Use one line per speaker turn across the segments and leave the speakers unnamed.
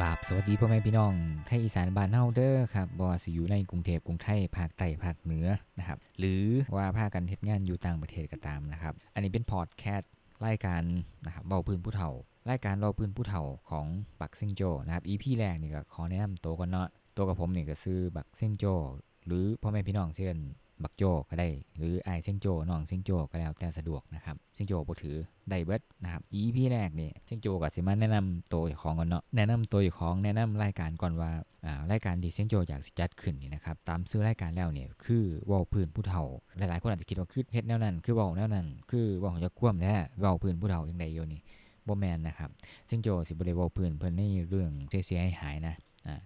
กราบสวัสดีพ่อแม่พี่น้องไทยอีสานบ้านเฮาเด้อครับบ่ว่าสิอยู่ในกรุงเทพกรุงไทยภาคใต้ภาคเหนือนะครับหรือว่าพากันเฮ็ดงานอยู่ต่างประเทศก็ตามนะครับ อันนี้เป็นพอดแคสต์รายการนะครับเว้าพื้นผู้เฒ่ารายการเว้าพื้นผู้เฒ่าของบักเซียงโจนะครับ EP แรกนี่ก็ขอแนะนำตัวก่อนเนาะตัวกับผมนี่ก็ชื่อบักเซียงโจ หรือพ่อแม่พี่น้องเอิ้น บักโจก็ได้ หรืออ้ายเซียงโจน้องเซียงโจก็แล้วแต่สะดวกนะครับเซียงโจบ่ถือได้เบิดนะครับ EP แรกนี่เซียงโจก็สิมาแนะนำตัวของก่อนเนาะแนะนำตัวของแนะนำรายการก่อนว่าอ่ารายการที่เซียงโจอยากสิจัดขึ้นนี่นะครับตามชื่อรายการแล้วเนี่ยคือเว้าพื้นผู้เฒ่า หลายๆคนอาจจะคิดว่าคือเฮ็ดแนวนั้น คือเว้าแนวนั้น คือเว้าของจะคว่ำแท้เว้าพื้นผู้เฒ่าจังได๋อยู่นี่บ่แม่นนะครับเซียงโจสิบ่ได้เว้าพื้นเพิ่นในเรื่องเสียหายนะ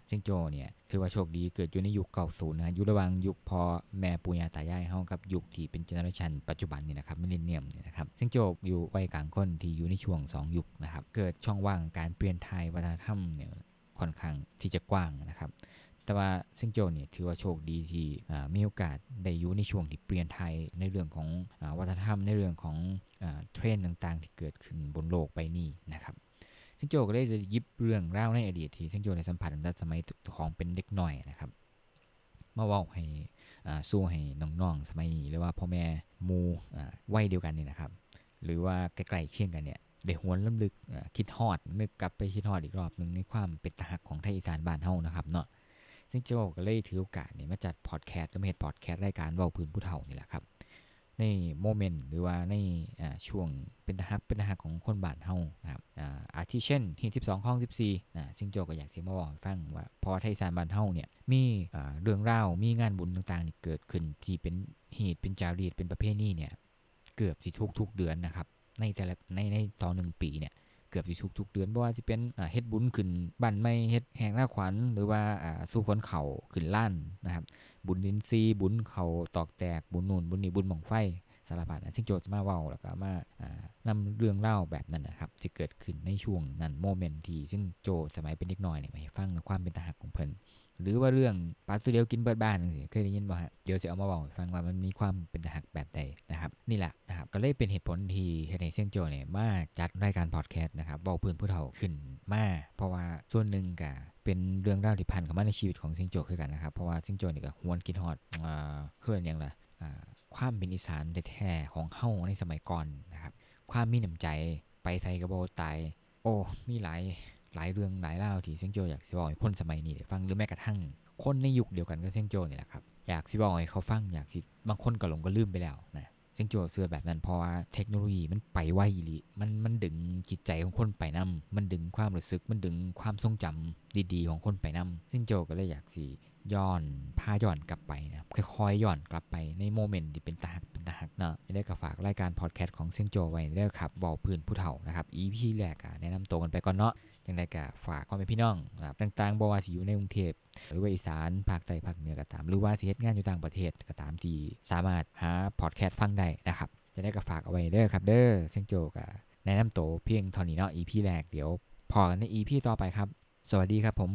เซียงโจเนี่ยถือว่าโชคดีเกิดอยู่ในยุค90นะอยู่ระหว่างยุคพ่อแม่ปู่ย่าตายายเฮากับยุคที่เป็น generation ปัจจุบันนี่นะครับ millennium เนี่ยนะครับเซียงโจอยู่วัยกลางคนที่อยู่ในช่วง 2 ยุคนะครับเกิดช่องว่างการเปลี่ยนไทยวัฒนธรรมเนี่ยค่อนข้างที่จะกว้างนะครับแต่ว่าซึ่งโจเนี่ยถือว่าโชคดีที่มีโอกาสได้อยู่ในช่วงที่เปลี่ยนไทยในเรื่องของอวัฒนธรรมในเรื่องของอเทรนด์ต่างๆ ที่เกิดขึ้นบนโลกใบนี้นะครับ ซึ่งโจก็ได้จะยิบเรื่องราในอดีตที่ซึ่งโจได้สัมผัสตั้งแต่สมัยของเป็นเด็กน้อยนะครับมาเว้าให้สู่ให้น้องๆสมัยนี้หรือว่าพ่อแม่หมู่ว่าวัยเดียวกันนี่นะครับ หรือว่าใกล้ๆเคียงกันเนี่ยได้หวนรำลึกคิดฮอดนึกกลับไปคิดฮอดอีกรอบหนึ่งในความเป็นตาฮักของไทยอีสานบ้านเฮานะครับเนาะเซียงโจก็เลยถือโอกาสนี่มาจัดพอดแคสต์จมาเฮ็ดพอดแคสต์รายการเว้าพื้นผู้เฒ่านี่แหละครับ ใน moment หรือว่าในช่วงเป็นฮักเป็นฮักของคนบ้านเฮานะครับอ่าอาทิเช่นฮีต 12คอง 14นะเซียงโจก็อยากสิมาบอกให้ฟังว่าพอไทยอีสานบ้านเฮาเนี่ยมีอ่าเรื่องราวมีงานบุญต่างๆนี่เกิดขึ้นที่เป็นเหตุเป็นจารีตเป็นประเพณีเนี่ยเกือบสิทุกๆเดือนนะครับในแต่ละในในต่อหนึ่งปีเนี่ย เกือบสิทุกๆเดือนบ่ว่าสิเป็นเฮ็ดบุญขึ้นบ้านใหม่เฮ็ดแหงหน้าขวัญหรือว่าสู่ขนเข่าขึ้นล้านนะครับ บุญดินซีบุญเข่าตอกแตกบุญนูนบุญนี่บุญหม่องไฟสารพัดนะซึ่งโจจะมาเว้าแล้วก็มาอ่านำเรื่องเล่าแบบนั้นนะครับที่เกิดขึ้นในช่วงนั้นโมเมนต์ที่ซึ่งโจสมัยเป็นเด็กน้อยเนี่ยมาให้ฟังความเป็นตาหักของเพิ่นหรือว่าเรื่องปลาสุเดียวกินเบิดบ้านจังซี่เคยได้ยินบ่ฮะเดี๋ยวจะเอามาเว้าฟังว่ามันมีความเป็นตาหักแบบใดนะครับ นี่แหละ ก็เลยเป็นเหตุผลที่เฮ็ดให้เซียงโจเนี่ยมาจัดรายการพอดแคสต์นะครับเว้าพื้นผู้เฒ่าขึ้นมา เพราะว่าส่วนหนึ่งก็เป็นเรื่องราวที่ผ่านเข้ามาในชีวิตของเซียงโจคือกันนะครับ เพราะว่าเซียงโจนี่ก็หวนคิดฮอดเคือหยังละอ่าความเป็นอีสานแท้ๆของเฮาในสมัยก่อนนะครับ ความมีน้ำใจไปใส่กระโบตาย โอ้มีหลายหลายเรื่องหลายเล่าที่เซียงโจอยากสิบอกให้คนสมัยนี้ได้ฟังหรือแม้กระทั่ง คนในยุคเดียวกันกับเซียงโจนี่แหละครับอยากสิบอกให้เขาฟังอยากสิบางคนก็หลงก็ลืมไปแล้ว นะเซยงโจเชื่อแบบนั้นเพราะว่าเทคโนโลยีมันไปไวอีหลีมันมันดึงจิตใจของคนไปนํมันดึงความรู้สึก มันดึงความทรงจำดีๆ ของคนไปนํเซียงโจก็เลยอยากสิย้อนพาย้อนกลับไปนะค,ค่อยๆย้อนกลับไปใน moment ที่เป็นตาฮักเป็นตาฮักเนาะได้ก็ฝากรายการพอดแคสต์ของเซียงโจไว้เด้อครับเว้าพื้นผู้เฒ่านะครับ EP แรกอะแนะนำตัวกันไปก่อนเนาะ จังไงก็ฝากความเป็นพี่น้องนะครับต่างๆบ่ว่าสิอยู่ในกรุงเทพหรือว่าอีสานภาคใต้ภาคเหนือก็ตาม หรือว่าสิเฮ็ดงานอยู่ต่างประเทศก็ตามที่สามารถหาพอดแคสต์ฟังได้นะครับจะได้ก็ฝากเอาไว้เด้อครับเด้อเซียงโจก็แนะนำโตเพียงเท่านี้เนาะ EP แรกเดี๋ยวพอกันใน EP ต่อไปครับ สวัสดีครับผม